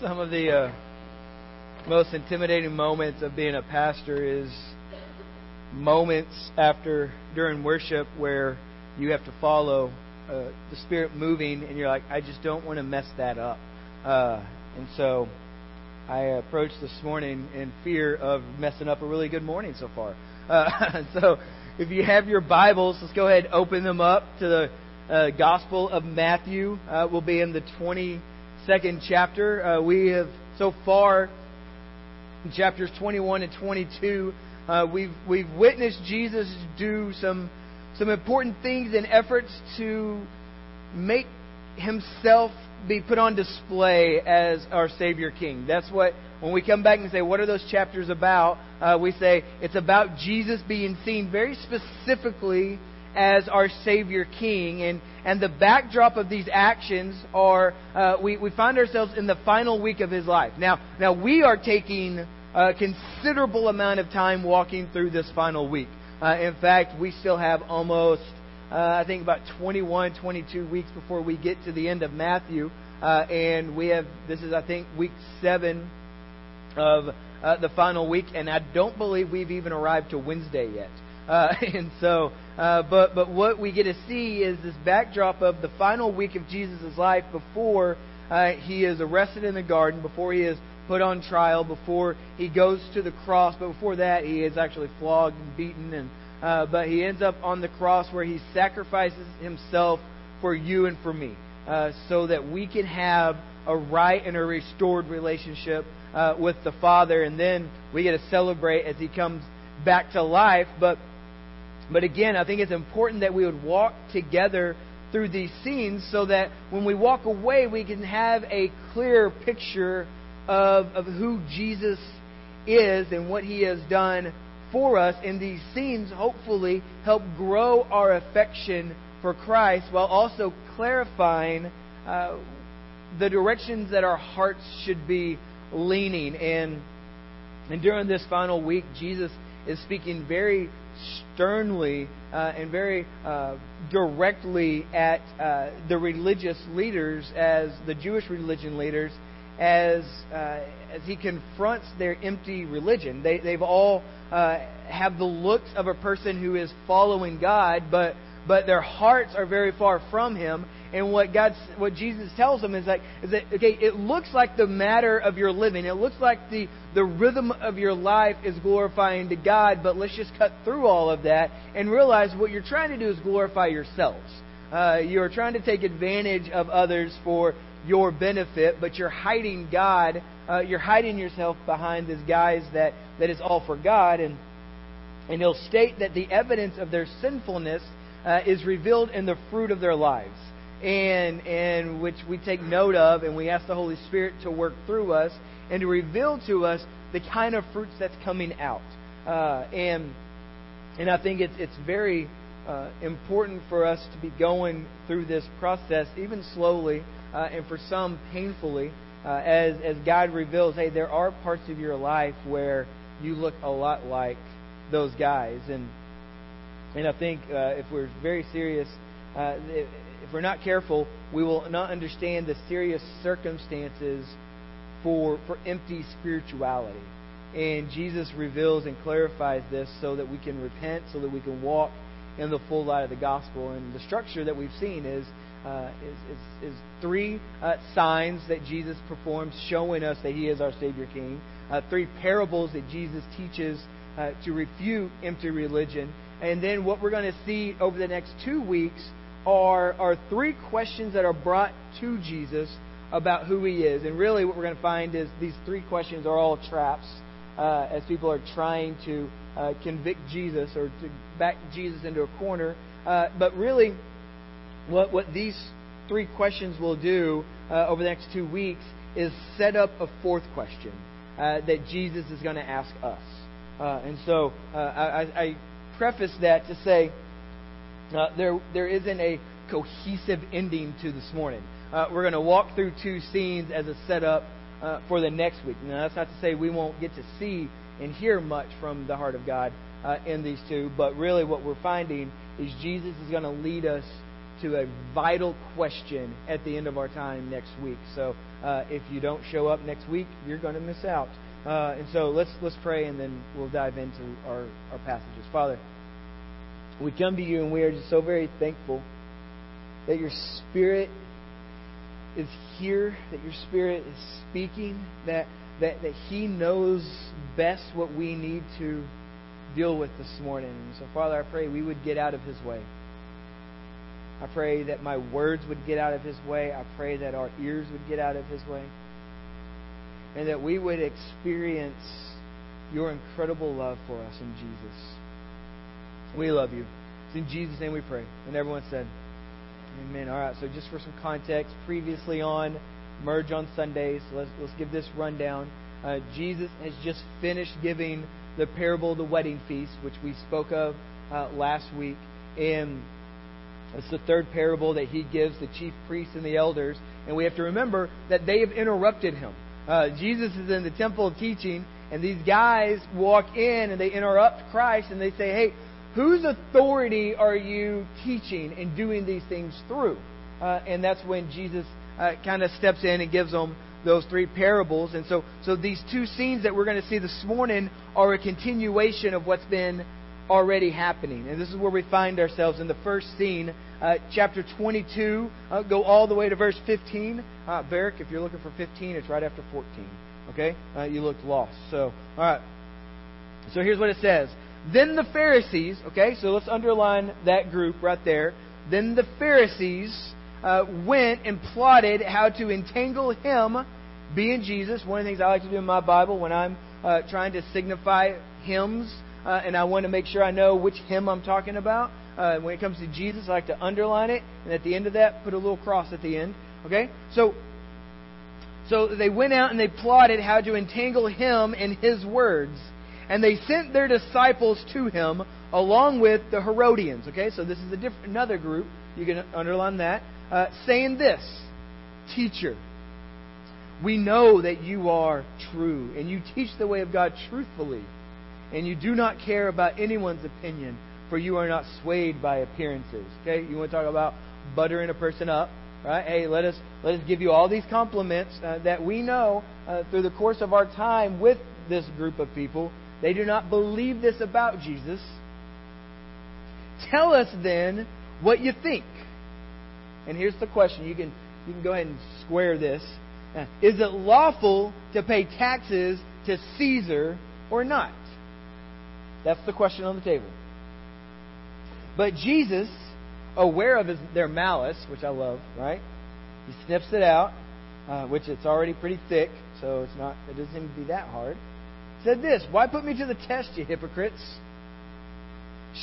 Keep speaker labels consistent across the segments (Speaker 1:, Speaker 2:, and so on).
Speaker 1: Some of the uh, most intimidating moments of being a pastor is moments after during worship where you have to follow uh, the Spirit moving, and you're like, I just don't want to mess that up. Uh, and so I approached this morning in fear of messing up a really good morning so far. Uh, so if you have your Bibles, let's go ahead and open them up to the uh, Gospel of Matthew. Uh, we'll be in the 20- second chapter. Uh, we have so far in chapters 21 and 22, uh, we've we've witnessed Jesus do some some important things and efforts to make himself be put on display as our Savior King. That's what when we come back and say, what are those chapters about? Uh, we say it's about Jesus being seen very specifically as our Savior King. And, and the backdrop of these actions are uh, we, we find ourselves in the final week of His life. Now, now we are taking a considerable amount of time walking through this final week. Uh, in fact, we still have almost, uh, I think, about 21, 22 weeks before we get to the end of Matthew. Uh, and we have, this is, I think, week seven of uh, the final week, and I don't believe we've even arrived to Wednesday yet. Uh, and so, uh, but but what we get to see is this backdrop of the final week of Jesus' life before uh, he is arrested in the garden, before he is put on trial, before he goes to the cross. But before that, he is actually flogged and beaten, and uh, but he ends up on the cross where he sacrifices himself for you and for me, uh, so that we can have a right and a restored relationship uh, with the Father, and then we get to celebrate as he comes back to life. But but again, I think it's important that we would walk together through these scenes so that when we walk away, we can have a clear picture of, of who Jesus is and what he has done for us. And these scenes hopefully help grow our affection for Christ while also clarifying uh, the directions that our hearts should be leaning. And, and during this final week, Jesus is speaking very sternly uh, and very uh, directly at uh, the religious leaders, as the Jewish religion leaders, as uh, as he confronts their empty religion. They they've all uh, have the looks of a person who is following God, but but their hearts are very far from Him. And what God, what Jesus tells them is like, is that okay? It looks like the matter of your living. It looks like the the rhythm of your life is glorifying to God. But let's just cut through all of that and realize what you're trying to do is glorify yourselves. Uh, you're trying to take advantage of others for your benefit, but you're hiding God. Uh, you're hiding yourself behind this guise that that is all for God. And and he'll state that the evidence of their sinfulness uh, is revealed in the fruit of their lives, and and which we take note of, and we ask the Holy Spirit to work through us and to reveal to us the kind of fruits that's coming out. Uh, and and I think it's it's very uh, important for us to be going through this process, even slowly, uh, and for some painfully, uh, as as God reveals, hey, there are parts of your life where you look a lot like those guys, and and I think uh, if we're very serious, uh, if, we're not careful, we will not understand the serious circumstances for for empty spirituality. And Jesus reveals and clarifies this so that we can repent, so that we can walk in the full light of the gospel. And the structure that we've seen is uh, is, is, is, three uh, signs that Jesus performs, showing us that He is our Savior King. Uh, three parables that Jesus teaches uh, to refute empty religion. And then what we're going to see over the next two weeks are, are three questions that are brought to Jesus about who he is. And really, what we're going to find is these three questions are all traps uh, as people are trying to uh, convict Jesus or to back Jesus into a corner. Uh, but really, what, what these three questions will do uh, over the next two weeks is set up a fourth question uh, that Jesus is going to ask us. Uh, and so I, I preface that to say uh, there there isn't a cohesive ending to this morning. Uh, we're going to walk through two scenes as a setup uh, for the next week. Now that's not to say we won't get to see and hear much from the heart of God uh, in these two, but really what we're finding is Jesus is going to lead us to a vital question at the end of our time next week. So uh, if you don't show up next week, you're going to miss out. Uh, and so let's let's pray, and then we'll dive into our, our passages. Father, we come to you, and we are just so very thankful that your Spirit is here, that your Spirit is speaking, that that, that He knows best what we need to deal with this morning. And so, Father, I pray we would get out of His way. I pray that my words would get out of His way. I pray that our ears would get out of His way. And that we would experience your incredible love for us in Jesus. We love you. It's in Jesus' name we pray. And everyone said, Amen. All right, so just for some context, previously on Merge on Sundays, let's, let's give this rundown. Uh, Jesus has just finished giving the parable of the wedding feast, which we spoke of uh, last week. And it's the third parable that he gives the chief priests and the elders. And we have to remember that they have interrupted him. Uh, Jesus is in the temple teaching, and these guys walk in and they interrupt Christ and they say, Hey, whose authority are you teaching and doing these things through? Uh, and that's when Jesus uh, kind of steps in and gives them those three parables. And so, so these two scenes that we're going to see this morning are a continuation of what's been already happening. And this is where we find ourselves in the first scene, uh, chapter 22. Uh, go all the way to verse 15. Uh, if you're looking for 15, it's right after 14. Okay? Uh, you looked lost. So, all right. So here's what it says. Then the Pharisees, okay, so let's underline that group right there. Then the Pharisees uh, went and plotted how to entangle him, being Jesus. One of the things I like to do in my Bible when I'm uh, trying to signify hymns, uh, and I want to make sure I know which him I'm talking about. Uh, when it comes to Jesus, I like to underline it, and at the end of that, put a little cross at the end. Okay? So, so they went out and they plotted how to entangle him in his words. And they sent their disciples to him along with the Herodians. Okay, so this is a different, another group. You can underline that uh, saying this Teacher, we know that you are true, and you teach the way of God truthfully, and you do not care about anyone's opinion, for you are not swayed by appearances. Okay, you want to talk about buttering a person up, right? Hey, let us let us give you all these compliments uh, that we know uh, through the course of our time with this group of people. They do not believe this about Jesus. Tell us then what you think. And here's the question. You can, you can go ahead and square this. Uh, is it lawful to pay taxes to Caesar or not? That's the question on the table. But Jesus, aware of his, their malice, which I love, right? He snips it out, uh, which it's already pretty thick, so it's not. It doesn't seem to be that hard. Said this: Why put me to the test, you hypocrites?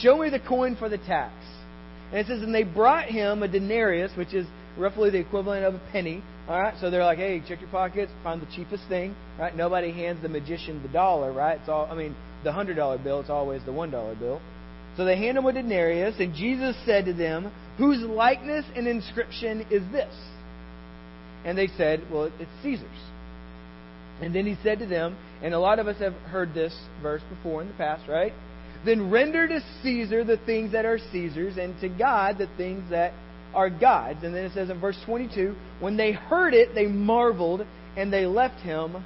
Speaker 1: Show me the coin for the tax. And it says, and they brought him a denarius, which is roughly the equivalent of a penny. All right, so they're like, hey, check your pockets, find the cheapest thing. Right? Nobody hands the magician the dollar, right? It's all, I mean, the hundred dollar bill. It's always the one dollar bill. So they hand him a denarius, and Jesus said to them, "Whose likeness and inscription is this?" And they said, "Well, it's Caesar's." And then he said to them, and a lot of us have heard this verse before in the past, right? Then render to Caesar the things that are Caesar's, and to God the things that are God's. And then it says in verse 22 when they heard it, they marveled, and they left him,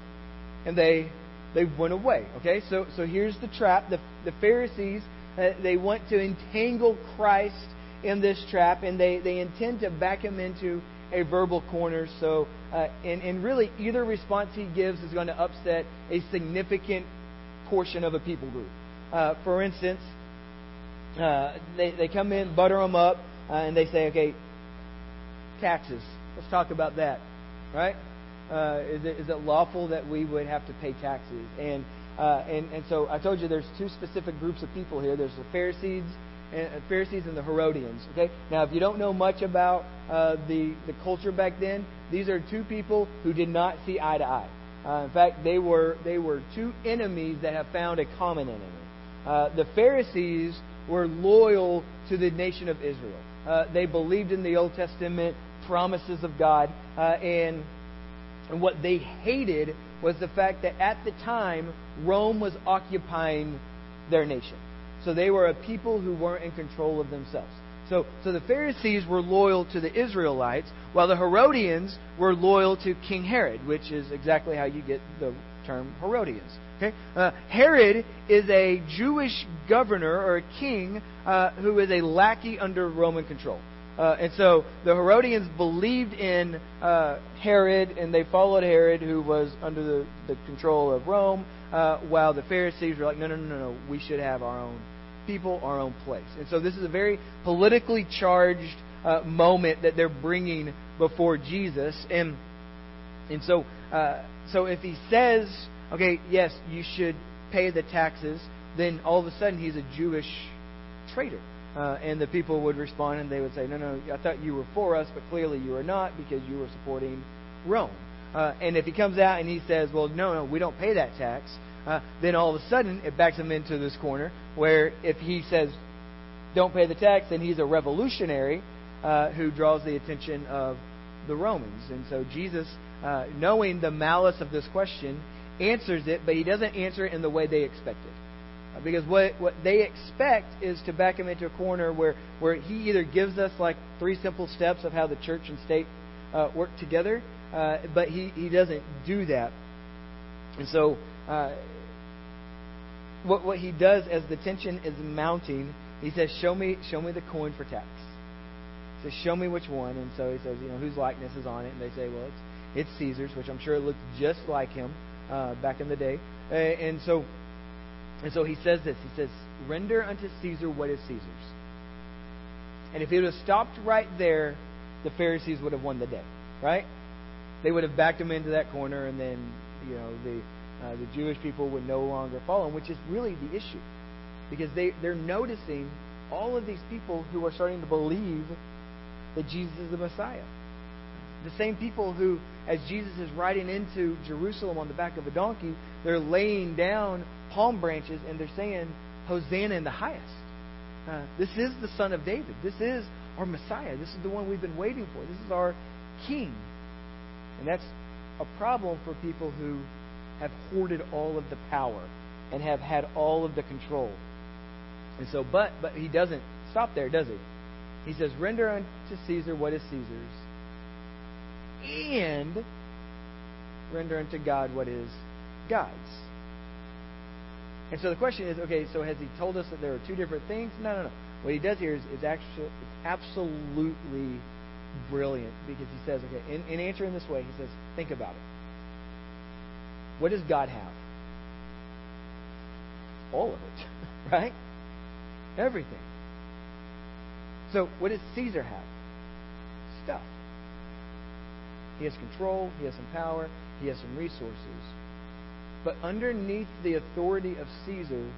Speaker 1: and they they went away. Okay, so so here's the trap. The the Pharisees uh, they want to entangle Christ in this trap, and they they intend to back him into a verbal corner. So uh, and and really either response he gives is going to upset a significant portion of a people group. Uh, for instance, uh, they, they come in, butter them up, uh, and they say, okay, taxes. Let's talk about that, right? Uh, is, it, is it lawful that we would have to pay taxes? And, uh, and, and so I told you there's two specific groups of people here. There's the Pharisees and, uh, Pharisees and the Herodians. Okay. Now, if you don't know much about uh, the the culture back then, these are two people who did not see eye to eye. Uh, in fact, they were they were two enemies that have found a common enemy. Uh, the Pharisees were loyal to the nation of Israel. Uh, they believed in the Old Testament promises of God, uh, and, and what they hated was the fact that at the time Rome was occupying their nation. So they were a people who weren't in control of themselves. So, so the Pharisees were loyal to the Israelites, while the Herodians were loyal to King Herod, which is exactly how you get the term Herodians. Okay? Uh, Herod is a Jewish governor or a king uh, who is a lackey under Roman control. Uh, and so the Herodians believed in uh, Herod, and they followed Herod, who was under the, the control of Rome, uh, while the Pharisees were like, no, no, no, no, we should have our own people, our own place. And so this is a very politically charged uh, moment that they're bringing before Jesus. And and so uh, so if he says, okay, yes, you should pay the taxes, then all of a sudden he's a Jewish traitor. Uh, and the people would respond and they would say, No, no, I thought you were for us, but clearly you are not because you were supporting Rome. Uh, and if he comes out and he says, Well, no, no, we don't pay that tax, uh, then all of a sudden it backs him into this corner where if he says, Don't pay the tax, then he's a revolutionary uh, who draws the attention of the Romans. And so Jesus, uh, knowing the malice of this question, answers it, but he doesn't answer it in the way they expected. Because what, what they expect is to back him into a corner where, where he either gives us like three simple steps of how the church and state uh, work together, uh, but he, he doesn't do that. And so uh, what, what he does as the tension is mounting, he says, show me, show me the coin for tax. He says, show me which one. And so he says, you know, whose likeness is on it? And they say, well, it's, it's Caesar's, which I'm sure looked just like him uh, back in the day. and so and so he says this. He says, Render unto Caesar what is Caesar's. And if he would have stopped right there, the Pharisees would have won the day, right? They would have backed him into that corner, and then, you know, the, uh, the Jewish people would no longer follow him, which is really the issue. Because they, they're noticing all of these people who are starting to believe that Jesus is the Messiah. The same people who, as Jesus is riding into Jerusalem on the back of a donkey, they're laying down palm branches and they're saying, Hosanna in the highest. Uh, this is the Son of David. This is our Messiah. This is the one we've been waiting for. This is our King. And that's a problem for people who have hoarded all of the power and have had all of the control. And so, but but he doesn't stop there, does he? He says, "Render unto Caesar what is Caesar's, and render unto God what is God's." And so the question is, okay, so has he told us that there are two different things? No, no, no. What he does here is, is actually it's absolutely brilliant because he says, okay, in, in answering this way, he says, think about it. What does God have? All of it, right? Everything. So what does Caesar have? Stuff. He has control, he has some power, he has some resources. But underneath the authority of Caesar,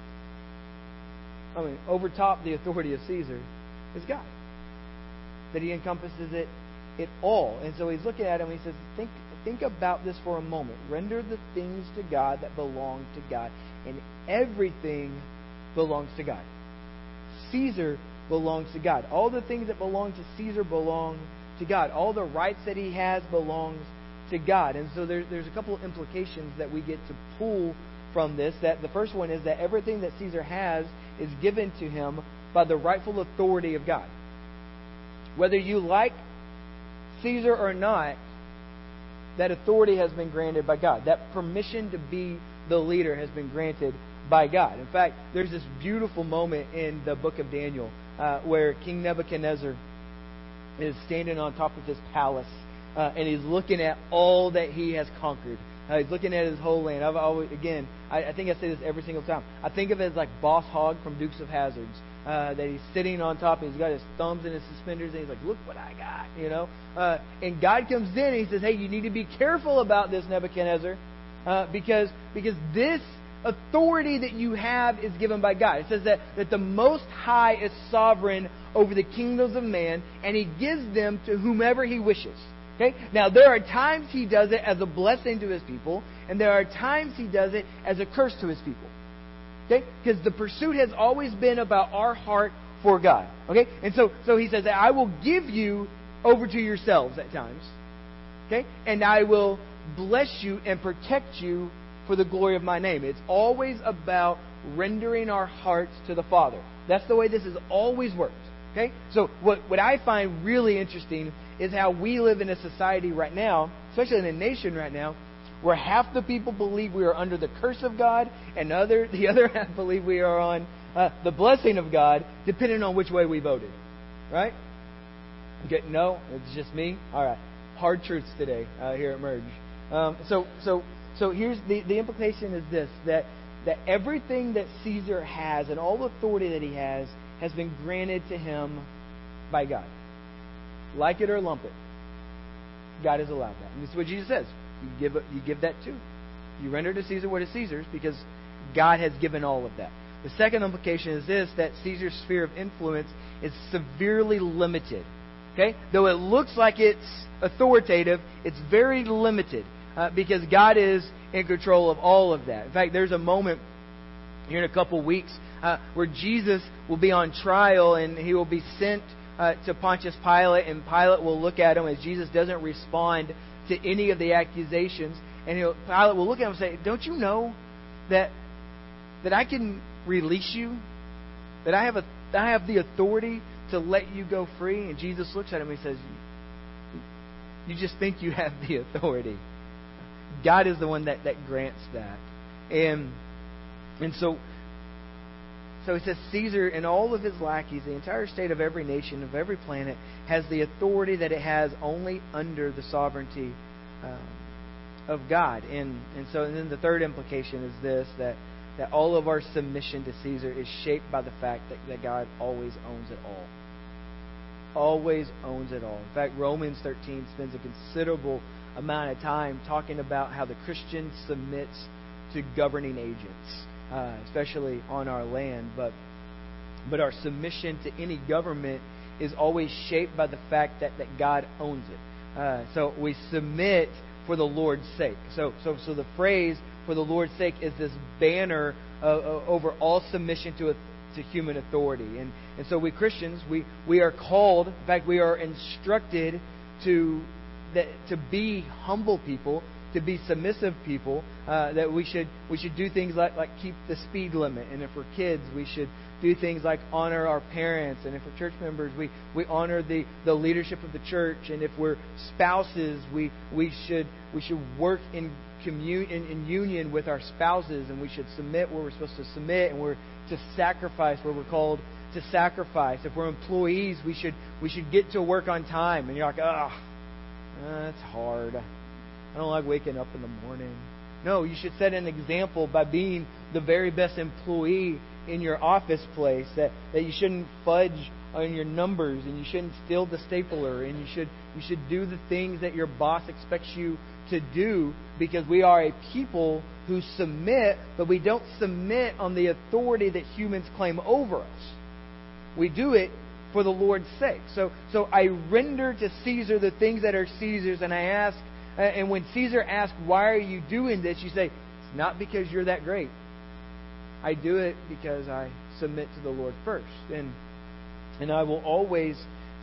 Speaker 1: I mean, over top the authority of Caesar, is God. That he encompasses it, it all. And so he's looking at him and he says, think, think about this for a moment. Render the things to God that belong to God. And everything belongs to God. Caesar belongs to God. All the things that belong to Caesar belong to God. All the rights that he has belongs to God. And so there, there's a couple of implications that we get to pull from this. That the first one is that everything that Caesar has is given to him by the rightful authority of God. Whether you like Caesar or not, that authority has been granted by God. That permission to be the leader has been granted by God. In fact, there's this beautiful moment in the book of Daniel uh, where King Nebuchadnezzar is standing on top of his palace uh, and he's looking at all that he has conquered. Uh, he's looking at his whole land. I've always, again, I, I think I say this every single time. I think of it as like Boss Hogg from Dukes of Hazzards. Uh, that he's sitting on top and he's got his thumbs in his suspenders and he's like, "Look what I got," you know. Uh, and God comes in and he says, "Hey, you need to be careful about this, Nebuchadnezzar, uh, because because this authority that you have is given by God. It says that, that the Most High is sovereign over the kingdoms of man, and He gives them to whomever He wishes. Okay? Now, there are times he does it as a blessing to his people, and there are times he does it as a curse to his people. Okay? Because the pursuit has always been about our heart for God. Okay? And so, so he says I will give you over to yourselves at times. Okay? And I will bless you and protect you for the glory of my name. It's always about rendering our hearts to the Father. That's the way this has always worked. Okay? So what, what I find really interesting is how we live in a society right now, especially in a nation right now, where half the people believe we are under the curse of God, and other the other half believe we are on uh, the blessing of God, depending on which way we voted. Right? Okay, no, it's just me. All right, hard truths today uh, here at Merge. Um, so, so, so here's the the implication is this that that everything that Caesar has and all the authority that he has has been granted to him by God. Like it or lump it, God has allowed that. And this is what Jesus says. You give, you give that too. You render to Caesar what is Caesar's because God has given all of that. The second implication is this that Caesar's sphere of influence is severely limited. Okay? Though it looks like it's authoritative, it's very limited uh, because God is in control of all of that. In fact, there's a moment here in a couple weeks uh, where Jesus will be on trial and he will be sent uh, to Pontius Pilate, and Pilate will look at him as Jesus doesn't respond to any of the accusations, and Pilate will look at him and say, "Don't you know that that I can release you? That I have a I have the authority to let you go free?" And Jesus looks at him and says, "You just think you have the authority. God is the one that that grants that." And and so so he says Caesar and all of his lackeys, the entire state of every nation, of every planet, has the authority that it has only under the sovereignty uh, of God. And, and so and then the third implication is this that, that all of our submission to Caesar is shaped by the fact that, that God always owns it all. Always owns it all. In fact, Romans 13 spends a considerable amount of time talking about how the Christian submits to governing agents uh, especially on our land. But but our submission to any government is always shaped by the fact that, that God owns it. Uh, so we submit for the Lord's sake. So so so the phrase for the Lord's sake is this banner uh, over all submission to a, to human authority. And and so we Christians we we are called. In fact, we are instructed to that to be humble people to be submissive people. Uh, that we should we should do things like like keep the speed limit, and if we're kids, we should do things like honor our parents, and if we're church members, we we honor the the leadership of the church, and if we're spouses, we we should we should work in commun in, in union with our spouses, and we should submit where we're supposed to submit, and we're to sacrifice where we're called to sacrifice. If we're employees, we should we should get to work on time. And you're like, oh, that's hard. I don't like waking up in the morning. No, you should set an example by being the very best employee in your office place. That, that you shouldn't fudge on your numbers and you shouldn't steal the stapler and you should you should do the things that your boss expects you to do because we are a people who submit, but we don't submit on the authority that humans claim over us. We do it for the Lord's sake. So so I render to Caesar the things that are Caesar's and I ask and when Caesar asks, Why are you doing this? you say, It's not because you're that great. I do it because I submit to the Lord first. And, and I will always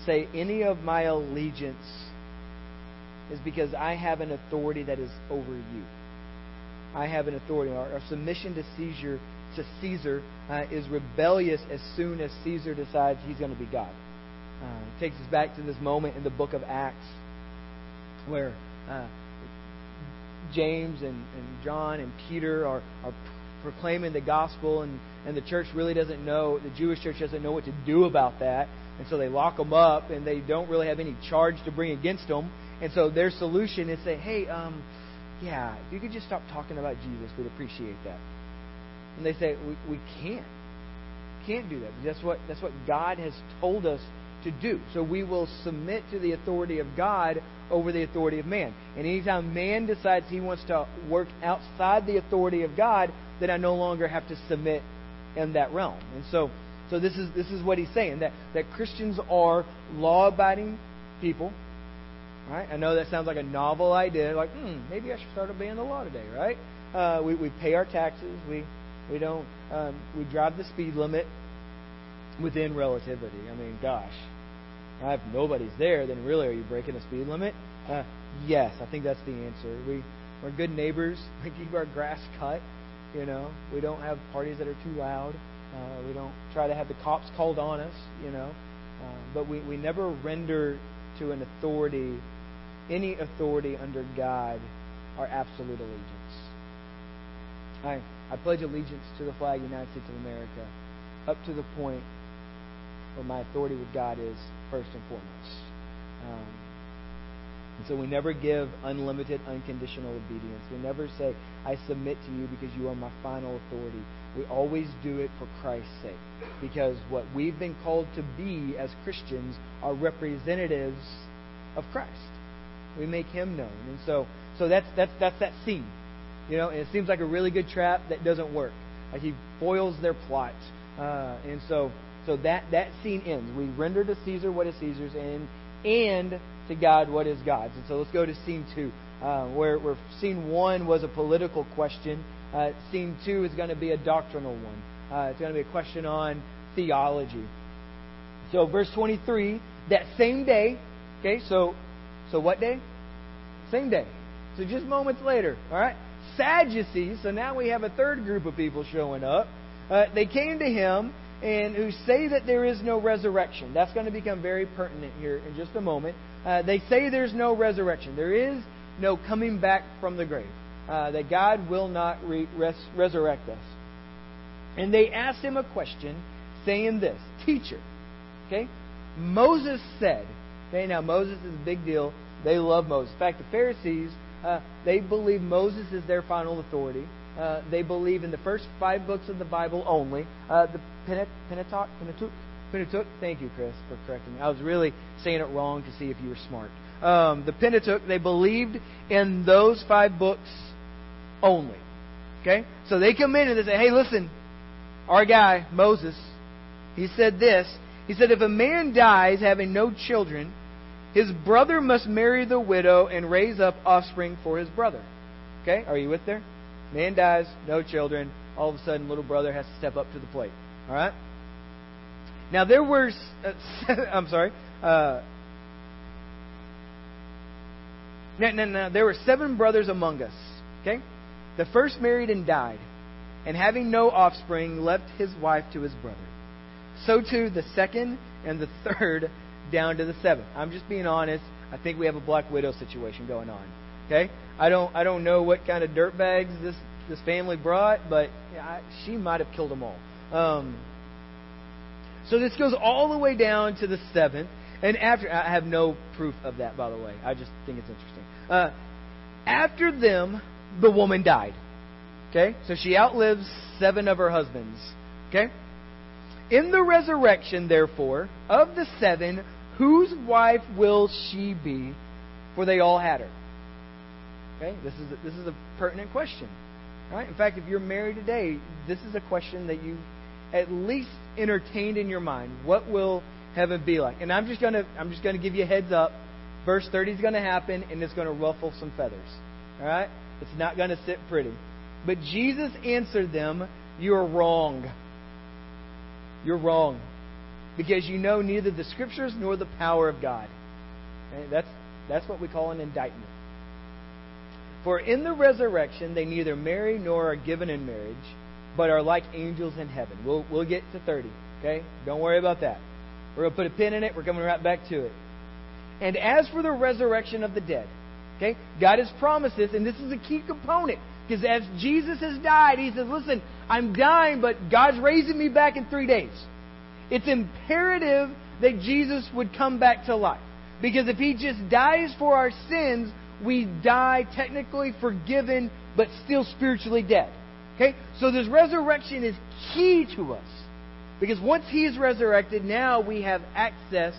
Speaker 1: say, Any of my allegiance is because I have an authority that is over you. I have an authority. Our, our submission to Caesar, to Caesar uh, is rebellious as soon as Caesar decides he's going to be God. Uh, it takes us back to this moment in the book of Acts where uh, James and, and John and Peter are, are proclaiming the gospel, and, and the church really doesn't know, the Jewish church doesn't know what to do about that. And so they lock them up, and they don't really have any charge to bring against them. And so their solution is say, hey, um, yeah, if you could just stop talking about Jesus, we'd appreciate that. And they say, we, we can't. Can't do that. That's what, that's what God has told us to do. So we will submit to the authority of God over the authority of man. And anytime man decides he wants to work outside the authority of God, then I no longer have to submit in that realm. And so so this is this is what he's saying that that Christians are law-abiding people. Right? I know that sounds like a novel idea. Like, hmm, maybe I should start obeying the law today, right? Uh, we, we pay our taxes. We we don't um, we drive the speed limit within relativity. I mean, gosh, if nobody's there, then really, are you breaking the speed limit? Uh, yes, I think that's the answer. We we're good neighbors. We keep our grass cut. You know, we don't have parties that are too loud. Uh, we don't try to have the cops called on us. You know, Uh, but we, we never render to an authority, any authority under God, our absolute allegiance. I, I pledge allegiance to the flag of the United States of America up to the point where my authority with God is first and foremost. Um, and so we never give unlimited, unconditional obedience. We never say, I submit to you because you are my final authority. We always do it for Christ's sake. Because what we've been called to be as Christians are representatives of Christ. We make him known. And so so that's that's that's that scene. You know, and it seems like a really good trap that doesn't work. Like he foils their plot. Uh, and so so that that scene ends. We render to Caesar what is Caesar's and and to God what is God's. And so let's go to scene two, uh, where, where scene one was a political question. Uh, scene two is going to be a doctrinal one. Uh, it's going to be a question on theology. So verse 23, that same day, okay, so so what day? Same day. So just moments later, all right? Sadducees, so now we have a third group of people showing up. Uh, they came to him and who say that there is no resurrection. That's going to become very pertinent here in just a moment. Uh, they say there's no resurrection. There is no coming back from the grave. Uh, that God will not re- res- resurrect us. And they asked him a question saying this Teacher, okay? Moses said, okay, now Moses is a big deal. They love Moses. In fact, the Pharisees, uh, they believe Moses is their final authority. Uh, they believe in the first five books of the Bible only. Uh, the Pentateuch, Pentateuch, Pentateuch. Thank you, Chris, for correcting me. I was really saying it wrong to see if you were smart. Um, the Pentateuch. They believed in those five books only. Okay, so they come in and they say, "Hey, listen, our guy Moses, he said this. He said, if a man dies having no children, his brother must marry the widow and raise up offspring for his brother." Okay, are you with there? Man dies, no children. All of a sudden, little brother has to step up to the plate. All right. Now there were, uh, I'm sorry. Uh, now, now, now, there were seven brothers among us. Okay, the first married and died, and having no offspring, left his wife to his brother. So too the second and the third, down to the seventh. I'm just being honest. I think we have a black widow situation going on. Okay, I don't I don't know what kind of dirt bags this this family brought, but I, she might have killed them all. Um, so this goes all the way down to the seventh, and after I have no proof of that, by the way. I just think it's interesting. Uh, after them, the woman died. Okay, so she outlives seven of her husbands. Okay, in the resurrection, therefore, of the seven, whose wife will she be? For they all had her. Okay, this is a, this is a pertinent question. Right? In fact, if you're married today, this is a question that you at least entertained in your mind. What will heaven be like? And I'm just gonna I'm just gonna give you a heads up. Verse 30 is to happen, and it's to ruffle some feathers. All right? It's not to sit pretty. But Jesus answered them, "You are wrong. You're wrong, because you know neither the Scriptures nor the power of God." That's that's what we call an indictment. For in the resurrection they neither marry nor are given in marriage, but are like angels in heaven. We'll, we'll get to 30, okay? Don't worry about that. We're going to put a pin in it. We're coming right back to it. And as for the resurrection of the dead, okay, God has promised this, and this is a key component. Because as Jesus has died, He says, Listen, I'm dying, but God's raising me back in three days. It's imperative that Jesus would come back to life. Because if He just dies for our sins, we die technically forgiven, but still spiritually dead. Okay? So this resurrection is key to us. Because once He is resurrected, now we have access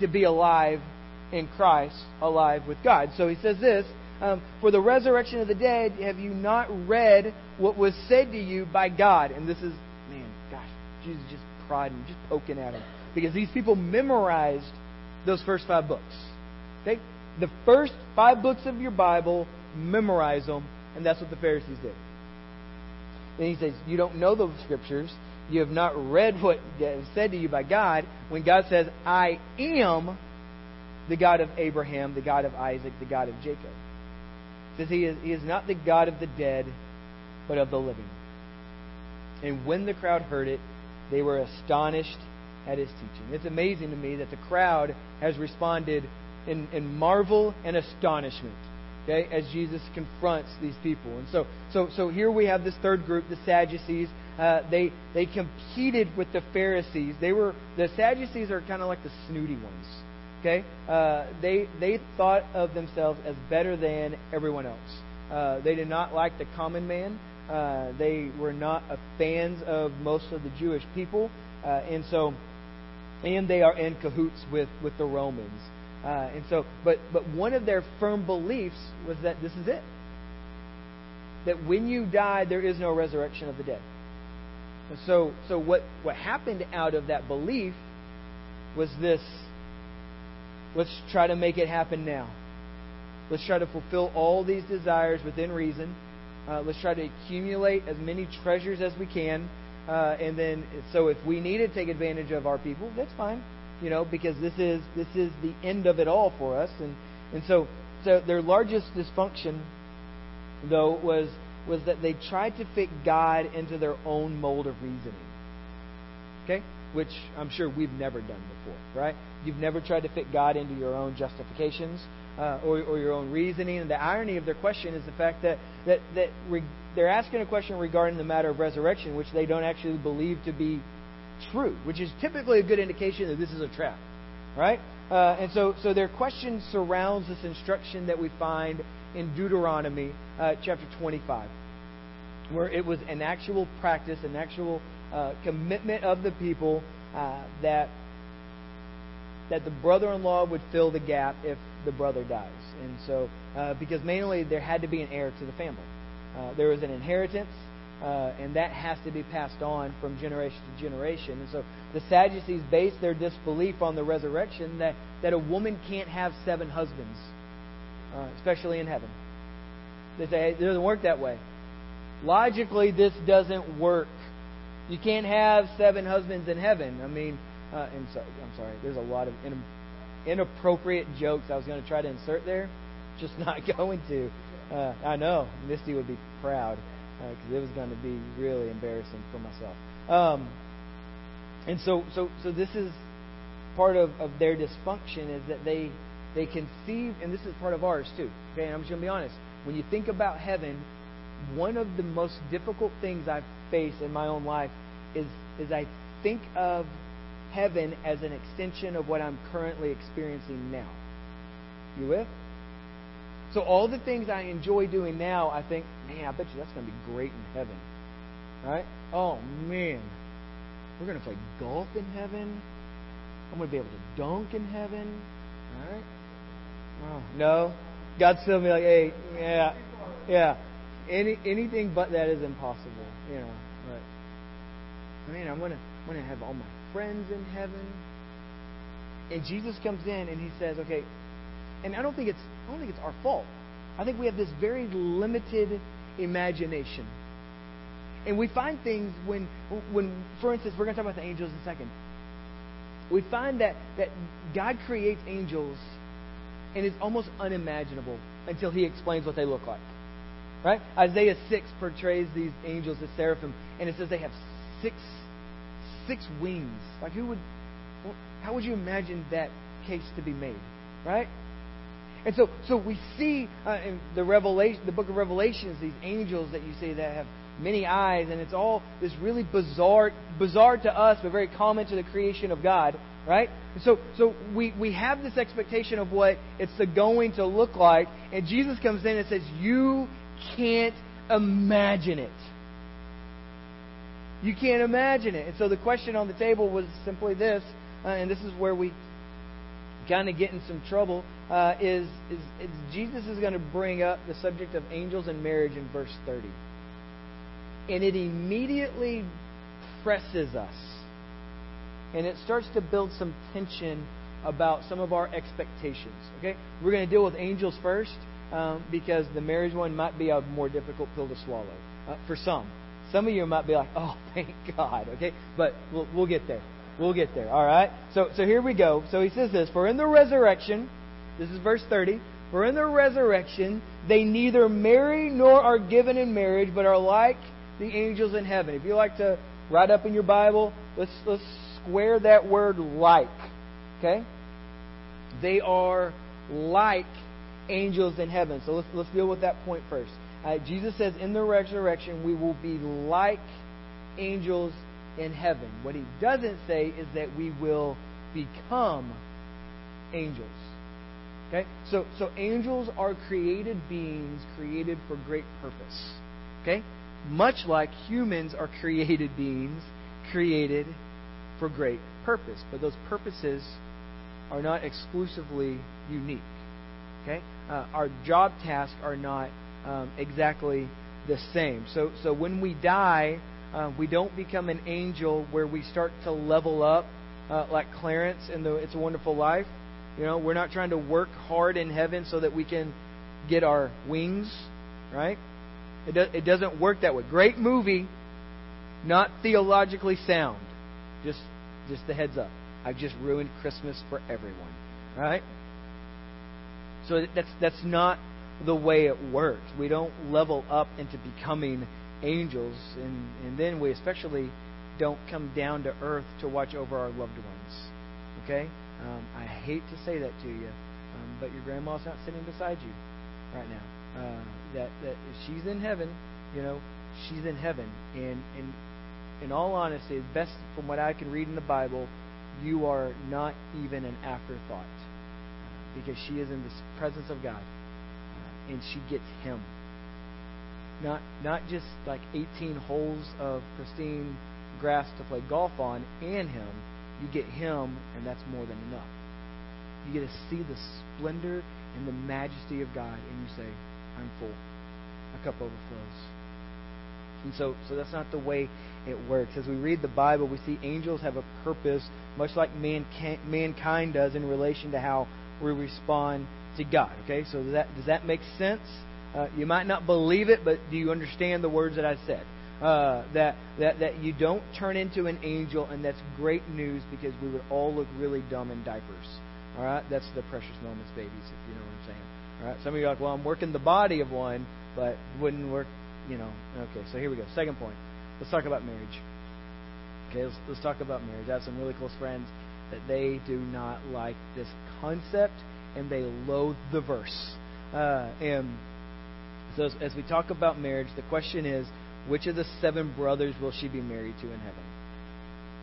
Speaker 1: to be alive in Christ, alive with God. So He says this um, For the resurrection of the dead, have you not read what was said to you by God? And this is, man, gosh, Jesus just prodding, just poking at him. Because these people memorized those first five books. Okay? The first five books of your Bible, memorize them, and that's what the Pharisees did. Then he says, You don't know the scriptures. You have not read what is said to you by God. When God says, I am the God of Abraham, the God of Isaac, the God of Jacob. He says he is, he is not the God of the dead, but of the living. And when the crowd heard it, they were astonished at his teaching. It's amazing to me that the crowd has responded in, in marvel and astonishment. Okay, as Jesus confronts these people, and so, so, so here we have this third group, the Sadducees. Uh, they they competed with the Pharisees. They were the Sadducees are kind of like the snooty ones. Okay, uh, they they thought of themselves as better than everyone else. Uh, they did not like the common man. Uh, they were not fans of most of the Jewish people, uh, and so, and they are in cahoots with with the Romans. Uh, and so, but but one of their firm beliefs was that this is it. That when you die, there is no resurrection of the dead. And so, so what what happened out of that belief was this Let's try to make it happen now. Let's try to fulfill all these desires within reason. Uh, let's try to accumulate as many treasures as we can. Uh, and then, so if we need to take advantage of our people, that's fine. You know, because this is this is the end of it all for us. And and so, so their largest dysfunction, though, was was that they tried to fit God into their own mold of reasoning. Okay, which I'm sure we've never done before, right? You've never tried to fit God into your own justifications uh, or, or, your own reasoning. And the irony of their question is the fact that, that, that re- they're asking a question regarding the matter of resurrection, which they don't actually believe to be true, which is typically a good indication that this is a trap, right? Uh, and so, so their question surrounds this instruction that we find in Deuteronomy uh, chapter 25, where it was an actual practice, an actual uh, commitment of the people uh, that that the brother-in-law would fill the gap if the brother dies, and so uh, because mainly there had to be an heir to the family, uh, there was an inheritance, uh, and that has to be passed on from generation to generation. And so the Sadducees base their disbelief on the resurrection that that a woman can't have seven husbands, especially in heaven. They say hey, it doesn't work that way. Logically, this doesn't work you can't have seven husbands in heaven. I mean, uh, I'm sorry. I'm sorry. There's a lot of in, inappropriate jokes I was going to try to insert there, just not going to. Uh, I know Misty would be proud because uh, it was going to be really embarrassing for myself. Um, and so, so, so this is part of, of their dysfunction is that they they conceive, and this is part of ours too. Okay, and I'm just going to be honest. When you think about heaven, one of the most difficult things I've face in my own life is, is I think of heaven as an extension of what I'm currently experiencing now. You with? So all the things I enjoy doing now, I think, man, I bet you that's going to be great in heaven. Right? Oh man, we're going to play golf in heaven. I'm going to be able to dunk in heaven. All right? Oh, no, God's still be like, hey, yeah, yeah. Any anything but that is impossible, you know. But I mean, I'm gonna I'm gonna have all my friends in heaven. And Jesus comes in and he says, okay, and I don't think it's I don't think it's our fault. I think we have this very limited imagination. And we find things when when for instance, we're gonna talk about the angels in a second. We find that, that God creates angels and it's almost unimaginable until he explains what they look like. Right? Isaiah 6 portrays these angels as seraphim, and it says they have six six wings. Like who would how would you imagine that case to be made? Right? And so so we see uh, in the revelation the book of Revelations these angels that you see that have many eyes and it's all this really bizarre bizarre to us but very common to the creation of God, right? And So so we we have this expectation of what it's going to look like and Jesus comes in and says you can't imagine it. You can't imagine it. And so the question on the table was simply this, uh, and this is where we kind of get in some trouble, uh, is, is, is Jesus is going to bring up the subject of angels and marriage in verse 30. And it immediately presses us. And it starts to build some tension about some of our expectations. Okay? We're going to deal with angels first um, because the marriage one might be a more difficult pill to swallow uh, for some. Some of you might be like, "Oh, thank God." Okay, but we'll, we'll get there. We'll get there. All right. So so here we go. So he says this: For in the resurrection, this is verse thirty. For in the resurrection, they neither marry nor are given in marriage, but are like the angels in heaven. If you like to write up in your Bible, let's let's square that word like. Okay? They are like angels in heaven. So let's, let's deal with that point first. Uh, Jesus says in the resurrection we will be like angels in heaven. What he doesn't say is that we will become angels. Okay? So so angels are created beings created for great purpose. Okay? Much like humans are created beings created for great purpose. But those purposes are not exclusively unique. Okay? Uh, our job tasks are not um, exactly the same. So, so when we die, uh, we don't become an angel where we start to level up uh, like Clarence in the It's a Wonderful Life. You know, we're not trying to work hard in heaven so that we can get our wings, right? It, do, it doesn't work that way. Great movie, not theologically sound. Just, just the heads up. I've just ruined Christmas for everyone, right? So that's that's not the way it works. We don't level up into becoming angels, and, and then we especially don't come down to earth to watch over our loved ones. Okay? Um, I hate to say that to you, um, but your grandma's not sitting beside you right now. Uh, that that she's in heaven, you know, she's in heaven, and and in all honesty, best from what I can read in the Bible, you are not even an afterthought because she is in the presence of God and she gets him. Not not just like 18 holes of pristine grass to play golf on and him. You get him, and that's more than enough. You get to see the splendor and the majesty of God, and you say, "I'm full. A cup overflows." And so, so that's not the way it works. As we read the Bible, we see angels have a purpose, much like mankind, mankind does in relation to how we respond to God. Okay, so does that does that make sense? Uh, you might not believe it, but do you understand the words that I said? Uh, that that that you don't turn into an angel, and that's great news because we would all look really dumb in diapers. All right, that's the precious moments, babies, if you know what I'm saying. All right, some of you are like, well, I'm working the body of one, but wouldn't work, you know. Okay, so here we go. Second point. Let's talk about marriage. Okay, let's, let's talk about marriage. I have some really close friends that they do not like this concept and they loathe the verse. Uh, and so, as, as we talk about marriage, the question is which of the seven brothers will she be married to in heaven?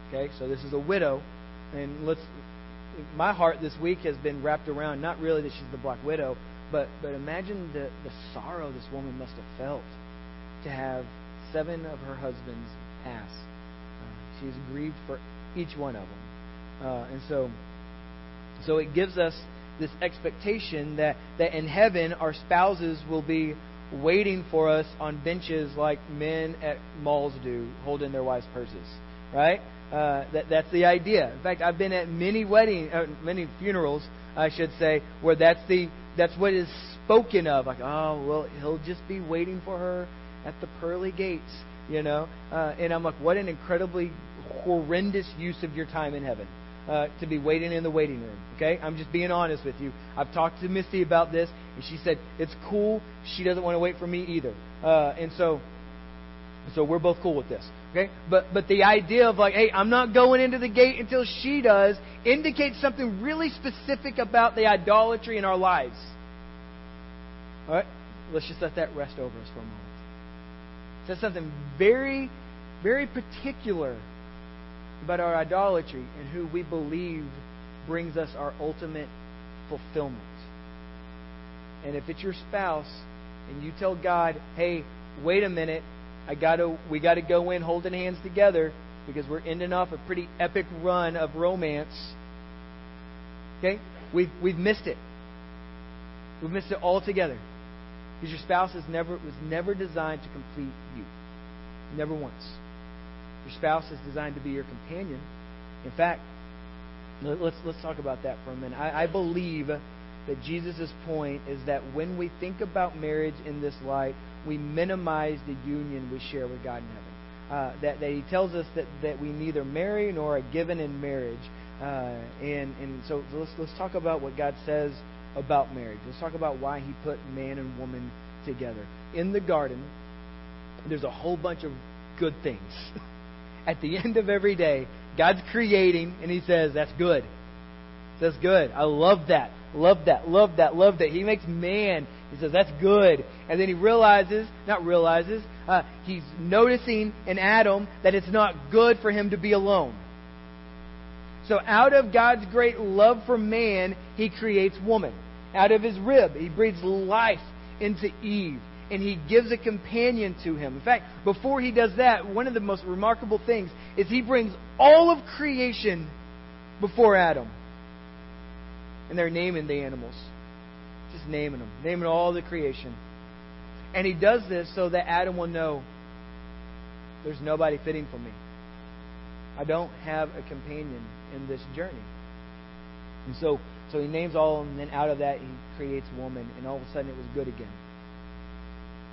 Speaker 1: Okay, so this is a widow, and let's. My heart this week has been wrapped around not really that she's the black widow, but but imagine the the sorrow this woman must have felt to have seven of her husbands pass. Uh, she's grieved for each one of them. Uh, and so, so it gives us this expectation that, that in heaven our spouses will be waiting for us on benches like men at malls do, holding their wives' purses. Right? Uh, that, that's the idea. In fact, I've been at many wedding, uh, many funerals, I should say, where that's the that's what is spoken of. Like, oh, well, he'll just be waiting for her at the pearly gates, you know. Uh, and I'm like, what an incredibly horrendous use of your time in heaven uh, to be waiting in the waiting room. Okay, I'm just being honest with you. I've talked to Misty about this, and she said it's cool. She doesn't want to wait for me either, uh, and so, so we're both cool with this. Okay, but but the idea of like, hey, I'm not going into the gate until she does, indicates something really specific about the idolatry in our lives. All right, let's just let that rest over us for a moment. It says something very, very particular about our idolatry and who we believe brings us our ultimate fulfillment. And if it's your spouse and you tell God, "Hey, wait a minute, I got to we got to go in holding hands together because we're ending off a pretty epic run of romance." Okay? We've we've missed it. We've missed it altogether. Because your spouse is never was never designed to complete you. Never once. Your spouse is designed to be your companion. In fact, let's let's talk about that for a minute. I, I believe that Jesus' point is that when we think about marriage in this light, we minimize the union we share with God in heaven. Uh, that, that he tells us that, that we neither marry nor are given in marriage. Uh, and and so, so let's let's talk about what God says about marriage. Let's talk about why he put man and woman together. In the garden, there's a whole bunch of good things. at the end of every day, God's creating, and He says, That's good. That's good. I love that. Love that. Love that. Love that. He makes man. He says, That's good. And then he realizes, not realizes, uh, he's noticing in Adam that it's not good for him to be alone. So out of God's great love for man, he creates woman. Out of his rib, he breathes life into Eve and he gives a companion to him. In fact, before he does that, one of the most remarkable things is he brings all of creation before Adam. And they're naming the animals. Just naming them, naming all the creation. And he does this so that Adam will know there's nobody fitting for me. I don't have a companion in this journey. And so, so he names all, and then out of that he creates woman, and all of a sudden it was good again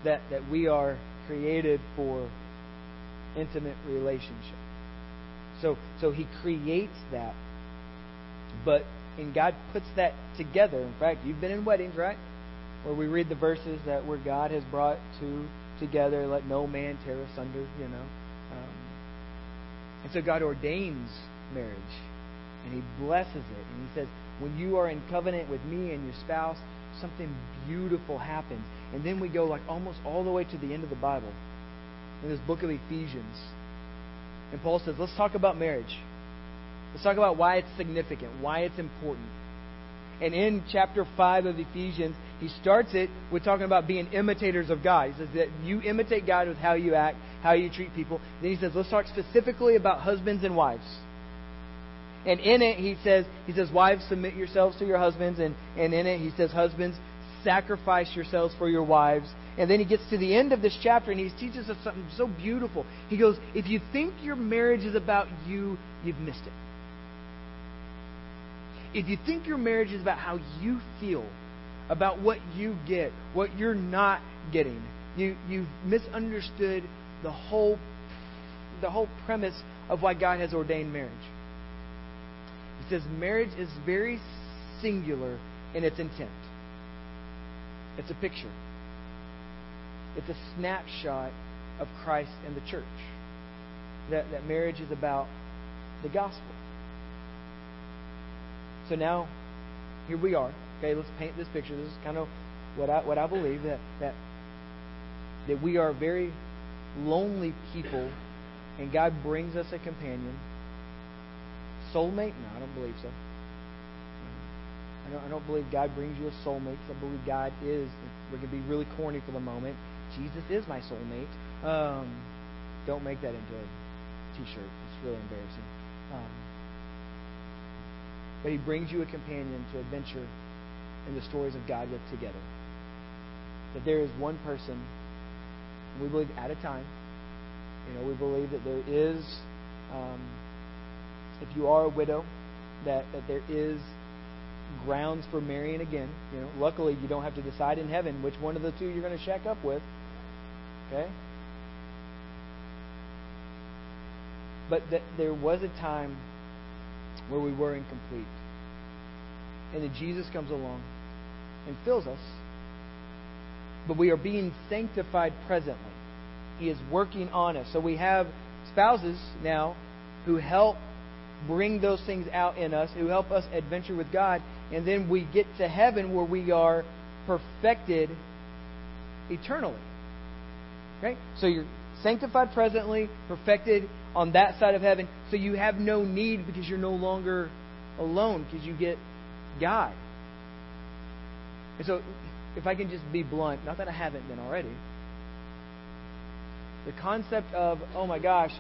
Speaker 1: that, that we are created for intimate relationship. So, so He creates that, but and God puts that together. In fact, you've been in weddings, right? Where we read the verses that where God has brought two together, let no man tear asunder, you know. Um, and so God ordains marriage, and He blesses it, and He says, when you are in covenant with me and your spouse, something beautiful happens. And then we go like almost all the way to the end of the Bible in this book of Ephesians. And Paul says, let's talk about marriage. Let's talk about why it's significant, why it's important. And in chapter 5 of Ephesians, he starts it with talking about being imitators of God. He says that you imitate God with how you act, how you treat people. Then he says, let's talk specifically about husbands and wives. And in it, he says, he says, wives, submit yourselves to your husbands. And, and in it, he says, husbands, sacrifice yourselves for your wives. And then he gets to the end of this chapter and he teaches us something so beautiful. He goes, If you think your marriage is about you, you've missed it. If you think your marriage is about how you feel, about what you get, what you're not getting, you, you've misunderstood the whole, the whole premise of why God has ordained marriage. He says marriage is very singular in its intent. It's a picture. It's a snapshot of Christ and the church. That, that marriage is about the gospel. So now, here we are. Okay, let's paint this picture. This is kind of what I what I believe that that that we are very lonely people, and God brings us a companion. Soulmate? No, I don't believe so. I don't, I don't believe God brings you a soulmate. I believe God is. We're going to be really corny for the moment. Jesus is my soulmate. Um, don't make that into a T-shirt. It's really embarrassing. Um, but He brings you a companion to adventure in the stories of God with together. That there is one person, we believe at a time. You know, we believe that there is, um, if you are a widow, that, that there is grounds for marrying again. You know, luckily you don't have to decide in heaven which one of the two you're going to shack up with. Okay? But that there was a time where we were incomplete. And then Jesus comes along and fills us. But we are being sanctified presently. He is working on us. So we have spouses now who help bring those things out in us, who help us adventure with God, and then we get to heaven where we are perfected eternally. Okay? So you're sanctified presently, perfected on that side of heaven, so you have no need because you're no longer alone because you get God. And so, if I can just be blunt, not that I haven't been already, the concept of, oh my gosh,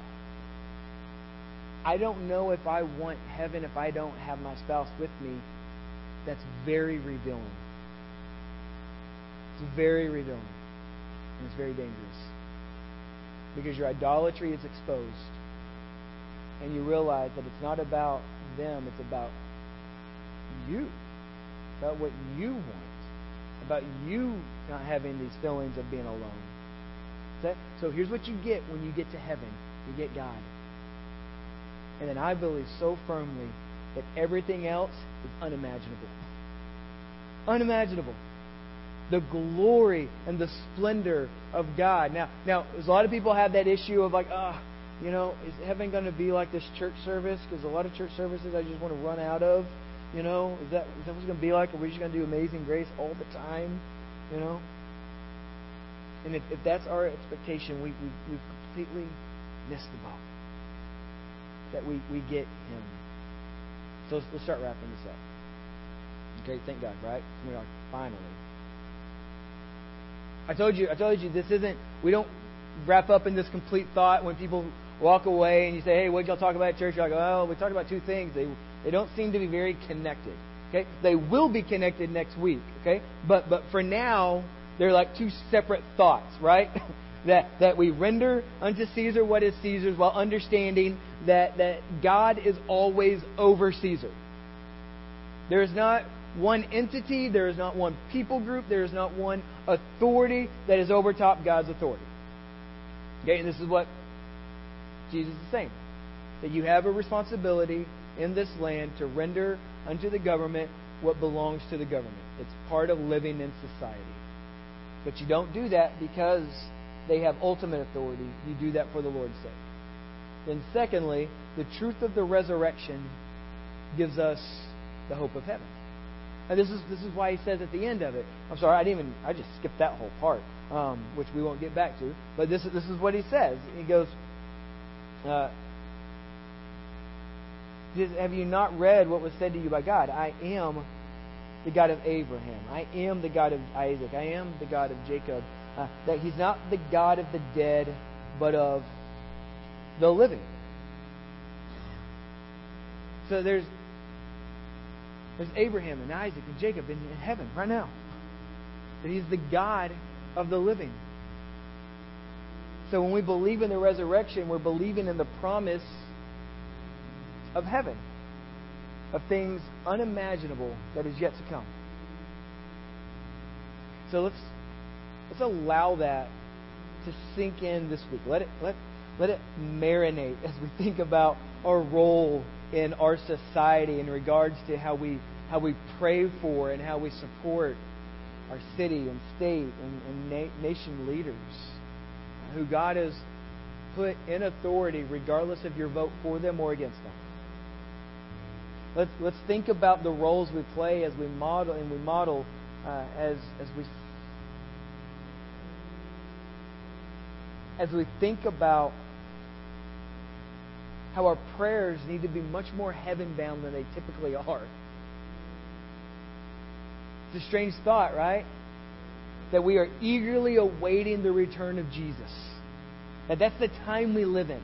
Speaker 1: I don't know if I want heaven if I don't have my spouse with me. That's very revealing. It's very revealing. And it's very dangerous. Because your idolatry is exposed. And you realize that it's not about them, it's about you. About what you want. About you not having these feelings of being alone. So here's what you get when you get to heaven you get God. And then I believe so firmly that everything else is unimaginable. Unimaginable. The glory and the splendor of God. Now, now, a lot of people have that issue of like, ah, oh, you know, is heaven going to be like this church service? Because a lot of church services I just want to run out of. You know, is that is that what's going to be like? Are we just going to do Amazing Grace all the time? You know. And if, if that's our expectation, we, we we've completely missed the boat. That we, we get Him. So let's, let's start wrapping this up. Okay, thank God, right? We're like, finally. I told you, I told you, this isn't. We don't wrap up in this complete thought when people walk away and you say, "Hey, what did y'all talk about at church?" You're like, "Oh, we talked about two things. They they don't seem to be very connected." Okay, they will be connected next week. Okay, but but for now, they're like two separate thoughts, right? that that we render unto Caesar what is Caesar's, while understanding that that God is always over Caesar. There is not one entity, there is not one people group, there is not one authority that is over top God's authority. Okay, and this is what Jesus is saying. That you have a responsibility in this land to render unto the government what belongs to the government. It's part of living in society. But you don't do that because they have ultimate authority. You do that for the Lord's sake. Then, secondly, the truth of the resurrection gives us the hope of heaven. And this is this is why he says at the end of it. I'm sorry, I didn't even I just skipped that whole part, um, which we won't get back to. But this is this is what he says. He goes, uh, "Have you not read what was said to you by God? I am the God of Abraham. I am the God of Isaac. I am the God of Jacob. Uh, that He's not the God of the dead, but of the living." So there's there's Abraham and Isaac and Jacob in heaven right now. That He's the God of the living. So when we believe in the resurrection, we're believing in the promise of heaven, of things unimaginable that is yet to come. So let's let's allow that to sink in this week. Let it let let it marinate as we think about our role in our society in regards to how we how we pray for and how we support our city and state and, and na- nation leaders who God has put in authority regardless of your vote for them or against them. Let's let's think about the roles we play as we model and we model uh, as as we as we think about how our prayers need to be much more heaven bound than they typically are. It's a strange thought, right? That we are eagerly awaiting the return of Jesus. That that's the time we live in.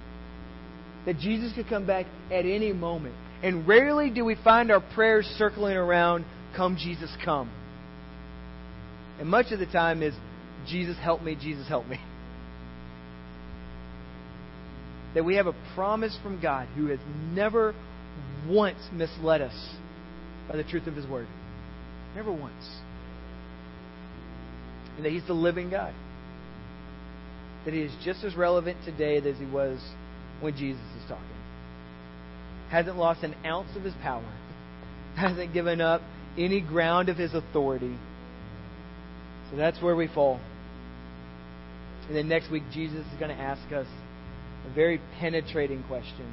Speaker 1: That Jesus could come back at any moment. And rarely do we find our prayers circling around, Come, Jesus, come. And much of the time is, Jesus, help me, Jesus, help me. That we have a promise from God who has never once misled us by the truth of His Word. Never once. And that He's the living God. That He is just as relevant today as He was when Jesus is talking. Hasn't lost an ounce of His power. Hasn't given up any ground of His authority. So that's where we fall. And then next week, Jesus is going to ask us a very penetrating question.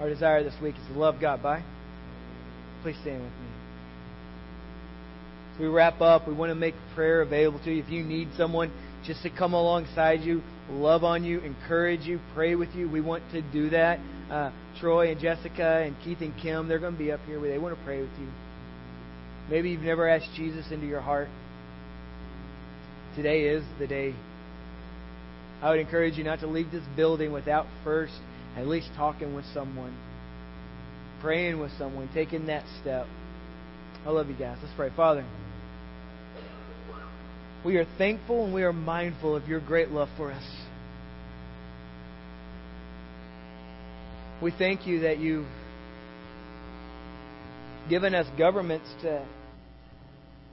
Speaker 1: Our desire this week is to love God by. Please stand with me. As we wrap up, we want to make prayer available to you. If you need someone just to come alongside you, love on you, encourage you, pray with you, we want to do that. Uh, Troy and Jessica and Keith and Kim, they're going to be up here. They want to pray with you. Maybe you've never asked Jesus into your heart. Today is the day I would encourage you not to leave this building without first at least talking with someone, praying with someone, taking that step. I love you guys. Let's pray. Father, we are thankful and we are mindful of your great love for us. We thank you that you've given us governments to,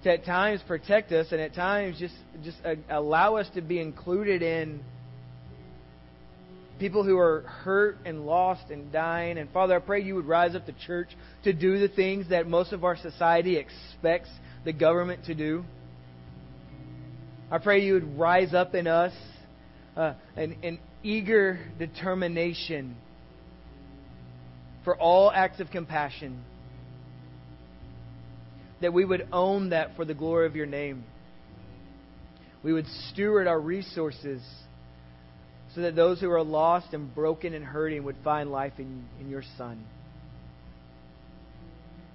Speaker 1: to at times protect us and at times just just uh, allow us to be included in people who are hurt and lost and dying. And Father, I pray you would rise up the church to do the things that most of our society expects the government to do. I pray you would rise up in us uh, an, an eager determination for all acts of compassion. That we would own that for the glory of your name. We would steward our resources so that those who are lost and broken and hurting would find life in, in your Son.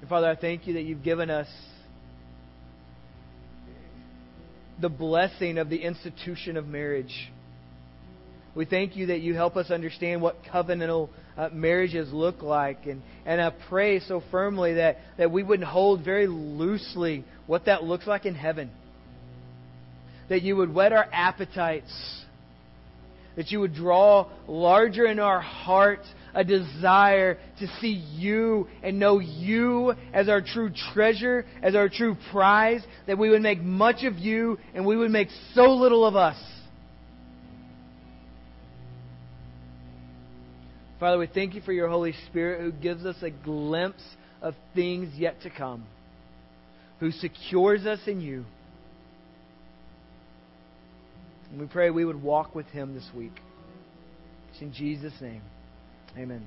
Speaker 1: And Father, I thank you that you've given us the blessing of the institution of marriage. We thank you that you help us understand what covenantal uh, marriages look like. And, and I pray so firmly that, that we wouldn't hold very loosely what that looks like in heaven. That you would whet our appetites. That you would draw larger in our hearts a desire to see you and know you as our true treasure, as our true prize, that we would make much of you and we would make so little of us. Father, we thank you for your Holy Spirit who gives us a glimpse of things yet to come, who secures us in you. And we pray we would walk with him this week. It's in Jesus' name. Amen.